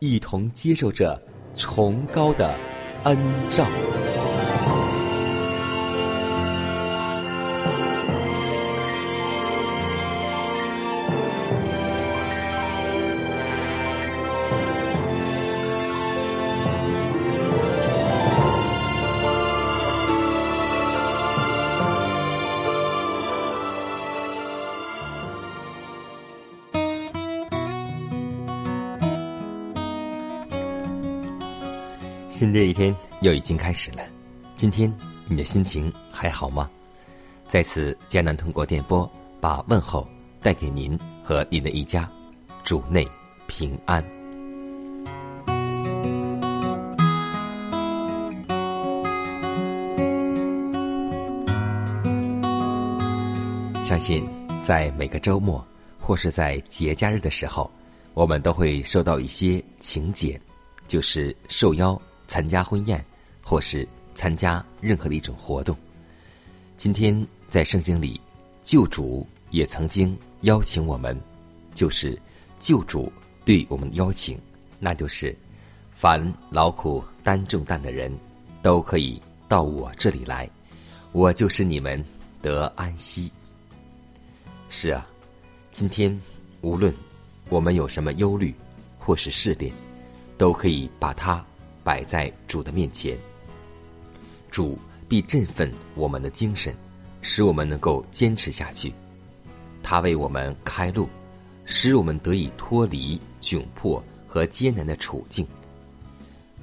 一同接受着崇高的恩照。又已经开始了，今天你的心情还好吗？在此，迦南通过电波把问候带给您和您的一家，主内平安。相信在每个周末或是在节假日的时候，我们都会收到一些请柬，就是受邀参加婚宴，或是参加任何的一种活动。今天在圣经里，救主也曾经邀请我们，就是救主对我们的邀请，那就是凡劳苦担重担的人，都可以到我这里来，我就是你们得安息。是啊，今天无论我们有什么忧虑或是试炼，都可以把它摆在主的面前。主必振奋我们的精神，使我们能够坚持下去。他为我们开路，使我们得以脱离窘迫和艰难的处境。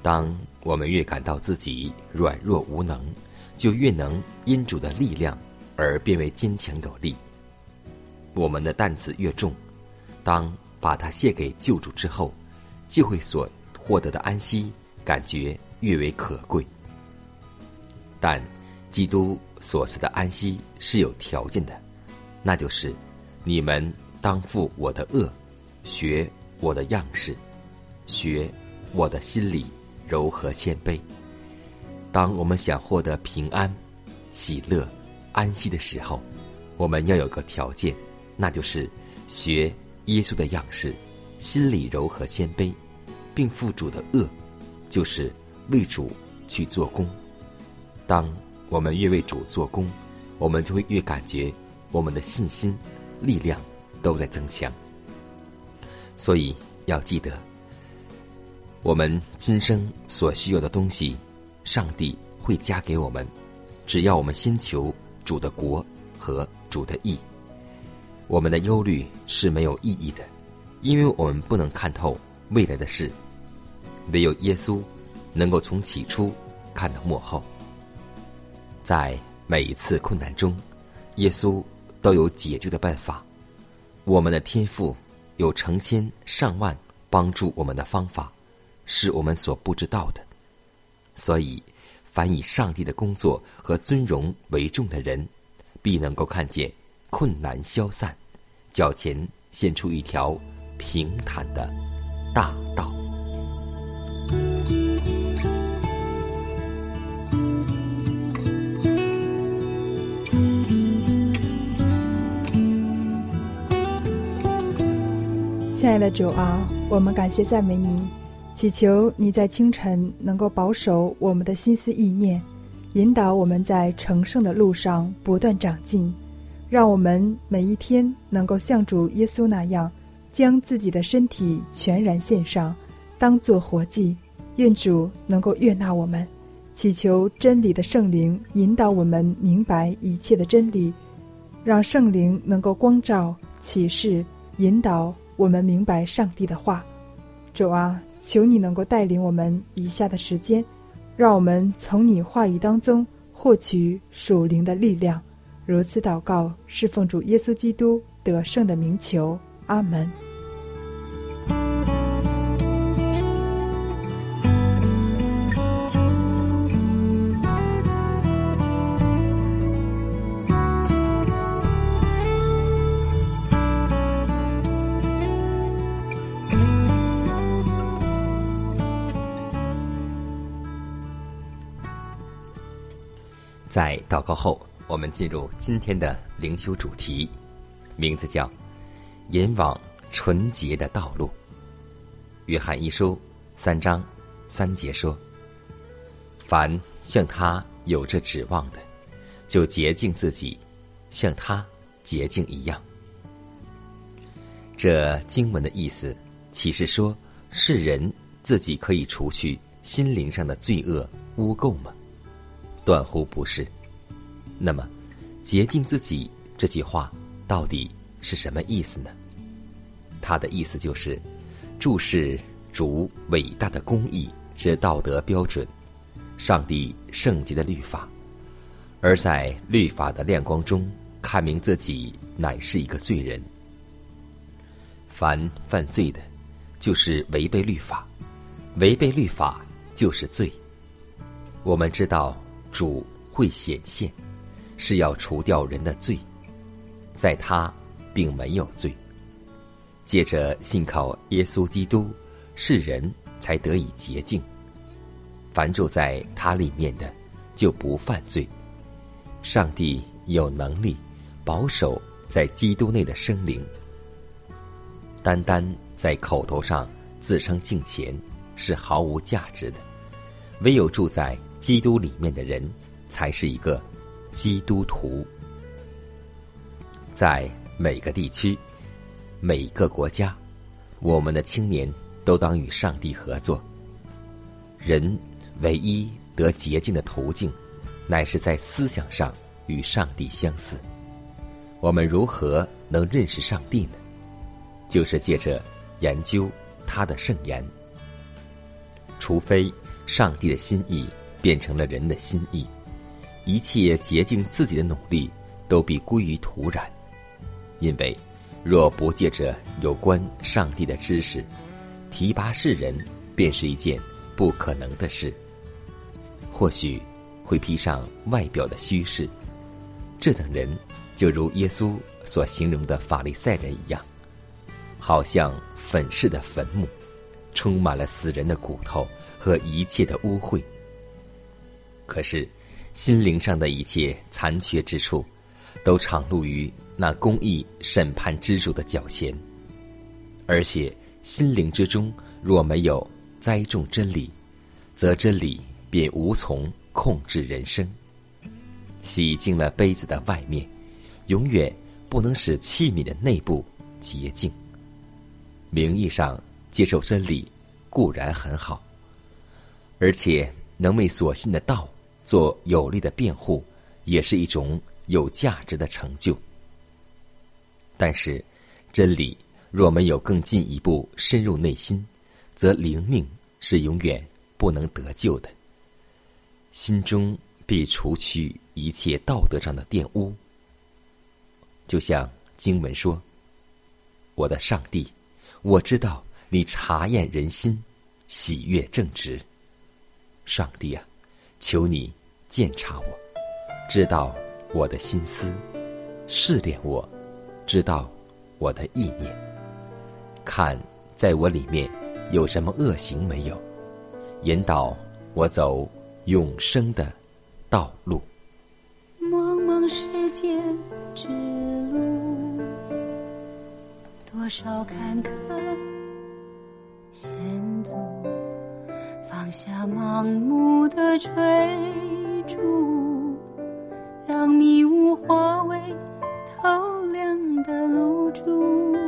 当我们越感到自己软弱无能，就越能因主的力量而变为坚强有力。我们的担子越重，当把它卸给救主之后，就会所获得的安息感觉越为可贵。但基督所赐的安息是有条件的，那就是你们当负我的恶，学我的样式，学我的心里柔和谦卑。当我们想获得平安、喜乐、安息的时候，我们要有个条件，那就是学耶稣的样式，心里柔和谦卑，并负主的恶，就是为主去做工。当我们越为主做工，我们就会越感觉我们的信心、力量都在增强。所以要记得，我们今生所需要的东西，上帝会加给我们，只要我们先求主的国和主的义。我们的忧虑是没有意义的，因为我们不能看透未来的事，唯有耶稣能够从起初看到幕后。在每一次困难中，耶稣都有解决的办法。我们的天赋有成千上万帮助我们的方法，是我们所不知道的。所以，凡以上帝的工作和尊荣为重的人，必能够看见困难消散，脚前现出一条平坦的大亲爱的主啊，我们感谢赞美你，祈求你在清晨能够保守我们的心思意念，引导我们在成圣的路上不断长进，让我们每一天能够像主耶稣那样，将自己的身体全然献上，当作活祭。愿主能够悦纳我们，祈求真理的圣灵引导我们明白一切的真理，让圣灵能够光照、启示、引导我们明白上帝的话。主啊，求你能够带领我们以下的时间。让我们从你话语当中获取属灵的力量，如此祷告，是奉主耶稣基督得胜的名求，阿门。在祷告后，我们进入今天的灵修主题，名字叫“引往纯洁的道路”。约翰一书三章三节说：“凡像他有着指望的，就洁净自己，像他洁净一样。”这经文的意思，岂是说世人自己可以除去心灵上的罪恶污垢吗？断乎不是。那么，洁净自己这句话到底是什么意思呢？它的意思就是注视主伟大的公义之道德标准，上帝圣洁的律法，而在律法的亮光中看明自己乃是一个罪人。凡犯罪的，就是违背律法；违背律法就是罪。我们知道。主会显现，是要除掉人的罪，在他并没有罪。借着信靠耶稣基督，世人才得以洁净。凡住在他里面的，就不犯罪。上帝有能力保守在基督内的生灵。单单在口头上自称敬虔是毫无价值的，唯有住在。基督里面的人，才是一个基督徒。在每个地区、每个国家，我们的青年都当与上帝合作。人唯一得洁净的途径，乃是在思想上与上帝相似。我们如何能认识上帝呢？就是借着研究他的圣言。除非上帝的心意。变成了人的心意，一切竭尽自己的努力都必归于土壤，因为若不借着有关上帝的知识，提拔世人便是一件不可能的事。或许会披上外表的虚饰，这等人就如耶稣所形容的法利赛人一样，好像粉饰的坟墓，充满了死人的骨头和一切的污秽。可是，心灵上的一切残缺之处，都敞露于那公义审判之主的脚前。而且，心灵之中若没有栽种真理，则真理便无从控制人生。洗净了杯子的外面，永远不能使器皿的内部洁净。名义上接受真理固然很好，而且能为所信的道。做有力的辩护，也是一种有价值的成就。但是，真理若没有更进一步深入内心，则灵命是永远不能得救的。心中必除去一切道德上的玷污。就像经文说：“我的上帝，我知道你查验人心，喜悦正直。”上帝啊，求你。鉴察我，知道我的心思；试炼我，知道我的意念。看在我里面有什么恶行没有，引导我走永生的道路。茫茫世间之路，多少坎坷险阻，放下盲目的追让迷雾化为透亮的露珠。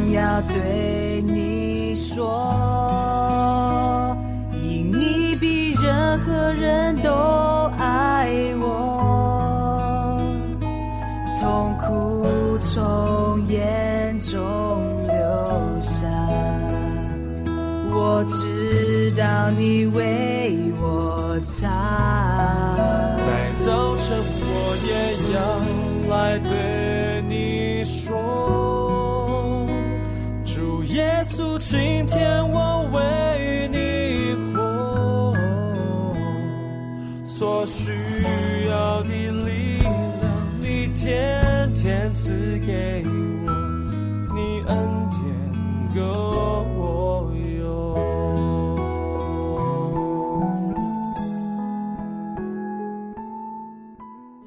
早晨，我也要来对你说，主耶稣，今天我为你活，所需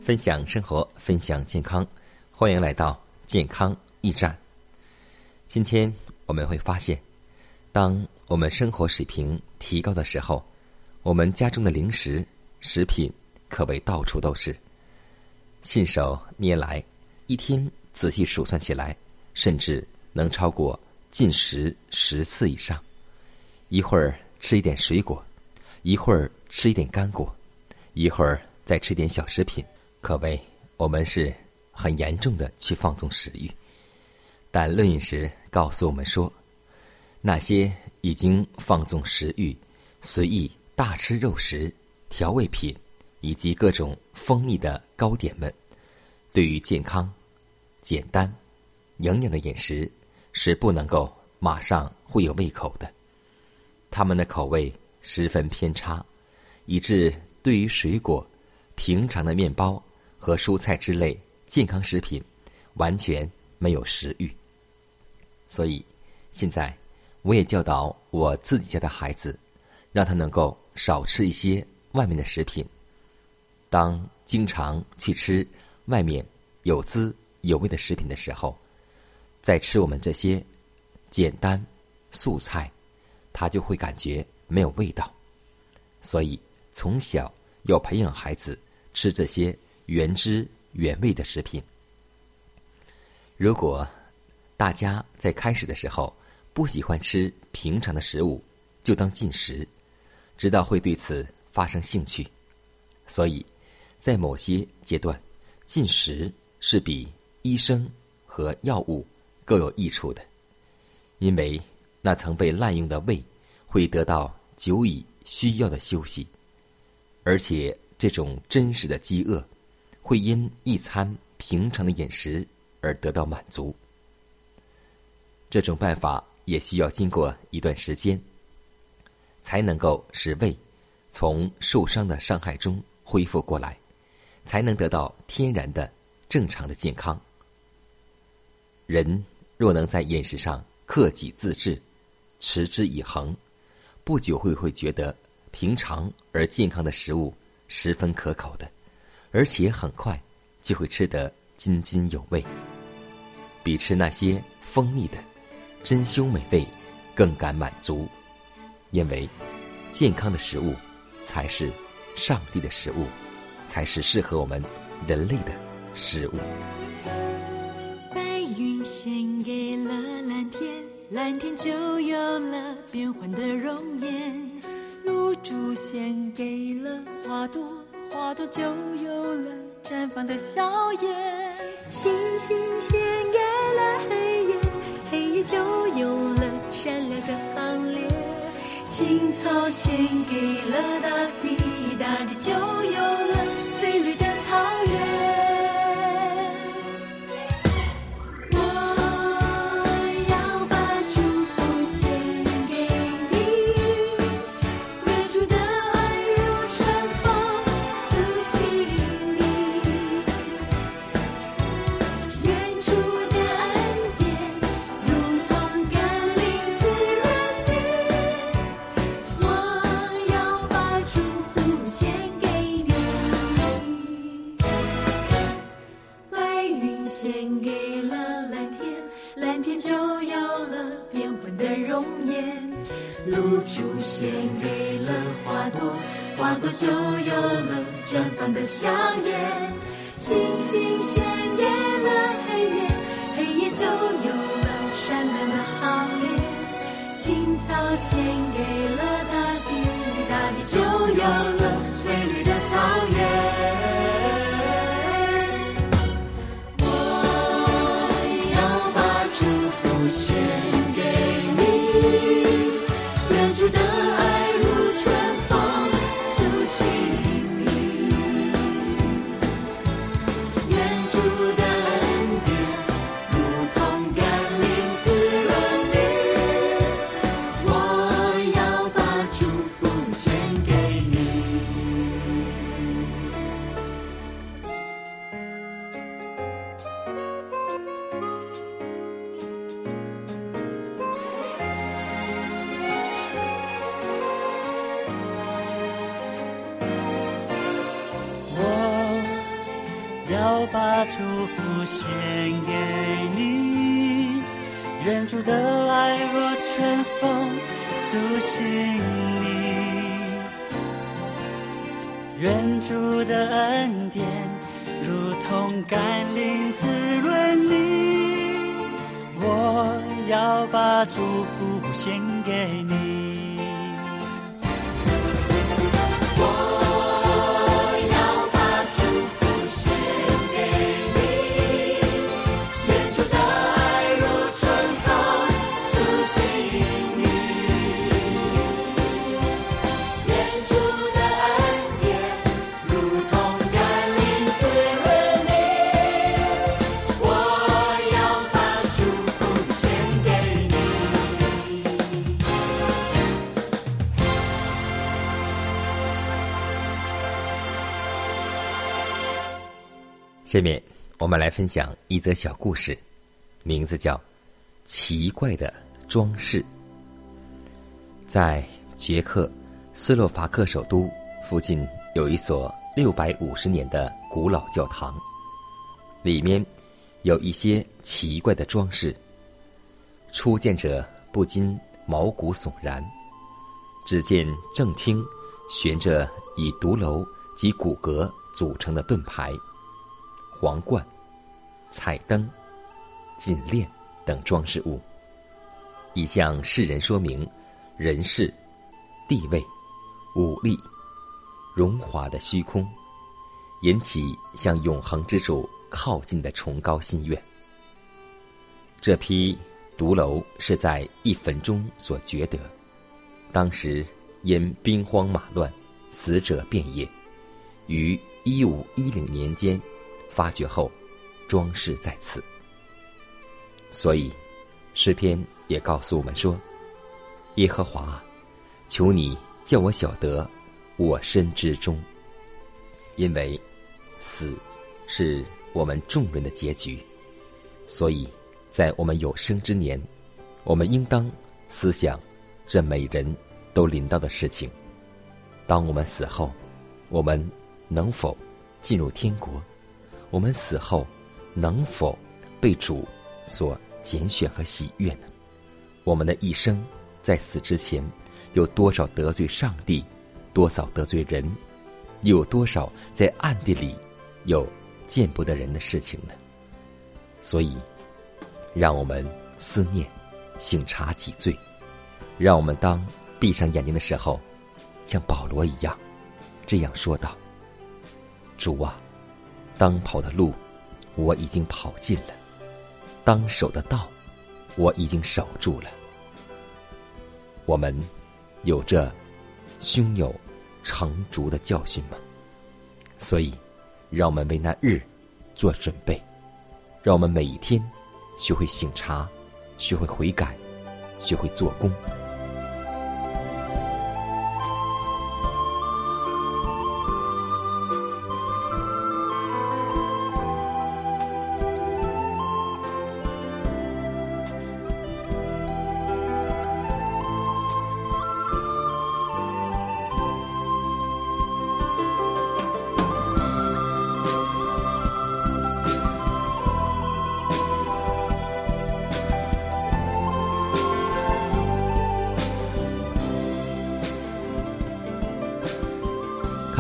分享生活，分享健康，欢迎来到健康驿站。今天我们会发现，当我们生活水平提高的时候，我们家中的零食、食品可谓到处都是，信手拈来，一天仔细数算起来，甚至能超过进食十次以上。一会儿吃一点水果，一会儿吃一点干果，一会儿再吃点小食品，可谓我们是很严重的去放纵食欲。但论饮食告诉我们说，那些已经放纵食欲、随意大吃肉食、调味品以及各种蜂蜜的糕点们，对于健康、简单、营养的饮食是不能够马上会有胃口的。他们的口味十分偏差，以致对于水果、平常的面包和蔬菜之类健康食品，完全没有食欲。所以，现在我也教导我自己家的孩子，让他能够少吃一些外面的食品。当经常去吃外面有滋有味的食品的时候，在吃我们这些简单素菜，他就会感觉没有味道。所以，从小要培养孩子吃这些原汁原味的食品。如果大家在开始的时候不喜欢吃平常的食物，就当进食，直到会对此发生兴趣。所以，在某些阶段，进食是比医生和药物更有益处的，因为那曾被滥用的胃会得到久已需要的休息，而且这种真实的饥饿会因一餐平常的饮食而得到满足。这种办法也需要经过一段时间，才能够使胃从受伤的伤害中恢复过来，才能得到天然的正常的健康。人若能在饮食上克己自制，持之以恒，不久会会觉得平常而健康的食物十分可口的，而且很快就会吃得津津有味，比吃那些蜂蜜的。珍馐美味，更感满足，因为健康的食物才是上帝的食物，才是适合我们人类的食物。白云献给了蓝天，蓝天就有了变幻的容颜；露珠献给了花朵，花朵就有了绽放的笑颜；星星献给了黑夜。黑夜就有了闪亮的行列，青草献给了大地，大地就有青草献给了大地，大地就有我把祝福献给你，愿主的爱如春风苏醒你，愿主的恩典如同甘霖滋润你。我要把祝福献给你。下面我们来分享一则小故事，名字叫《奇怪的装饰》。在捷克斯洛伐克首都附近有一所六百五十年的古老教堂，里面有一些奇怪的装饰，初见者不禁毛骨悚然。只见正厅悬着以独楼及骨骼组成的盾牌。皇冠、彩灯、锦链等装饰物，以向世人说明人世、地位、武力、荣华的虚空，引起向永恒之主靠近的崇高心愿。这批独楼是在一坟中所掘得，当时因兵荒马乱，死者遍野，于一五一零年间。发掘后，装饰在此。所以，诗篇也告诉我们说：“耶和华，求你叫我晓得我身之中，因为死是我们众人的结局。所以在我们有生之年，我们应当思想这每人都临到的事情。当我们死后，我们能否进入天国？”我们死后能否被主所拣选和喜悦呢？我们的一生在死之前有多少得罪上帝，多少得罪人，又有多少在暗地里有见不得人的事情呢？所以，让我们思念，醒察己罪，让我们当闭上眼睛的时候，像保罗一样，这样说道：“主啊。”当跑的路，我已经跑尽了；当守的道，我已经守住了。我们有着胸有成竹的教训吗？所以，让我们为那日做准备，让我们每一天学会醒察，学会悔改，学会做工。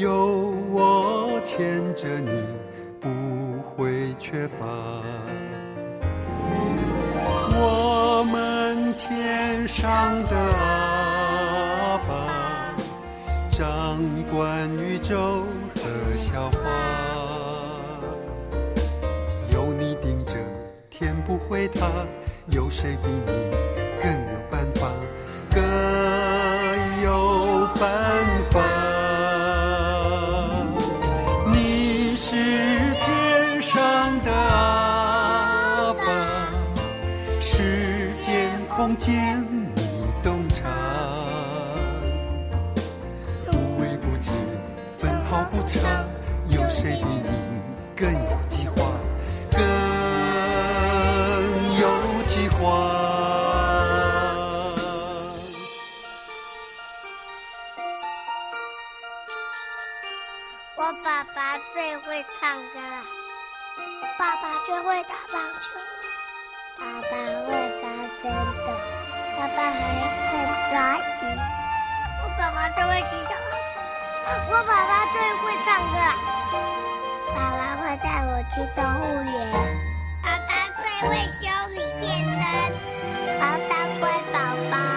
有我牵着你，不会缺乏。我们天上的阿爸，掌管宇宙和笑话，有你盯着，天不会塌，有谁比你爸爸最会唱歌了，爸爸最会打棒球，爸爸会发电的，爸爸还会抓鱼，我爸爸最会洗小老鼠，我爸爸最会唱歌。了，爸爸会带我去动物园，爸爸最会修理电灯，爸爸乖宝宝。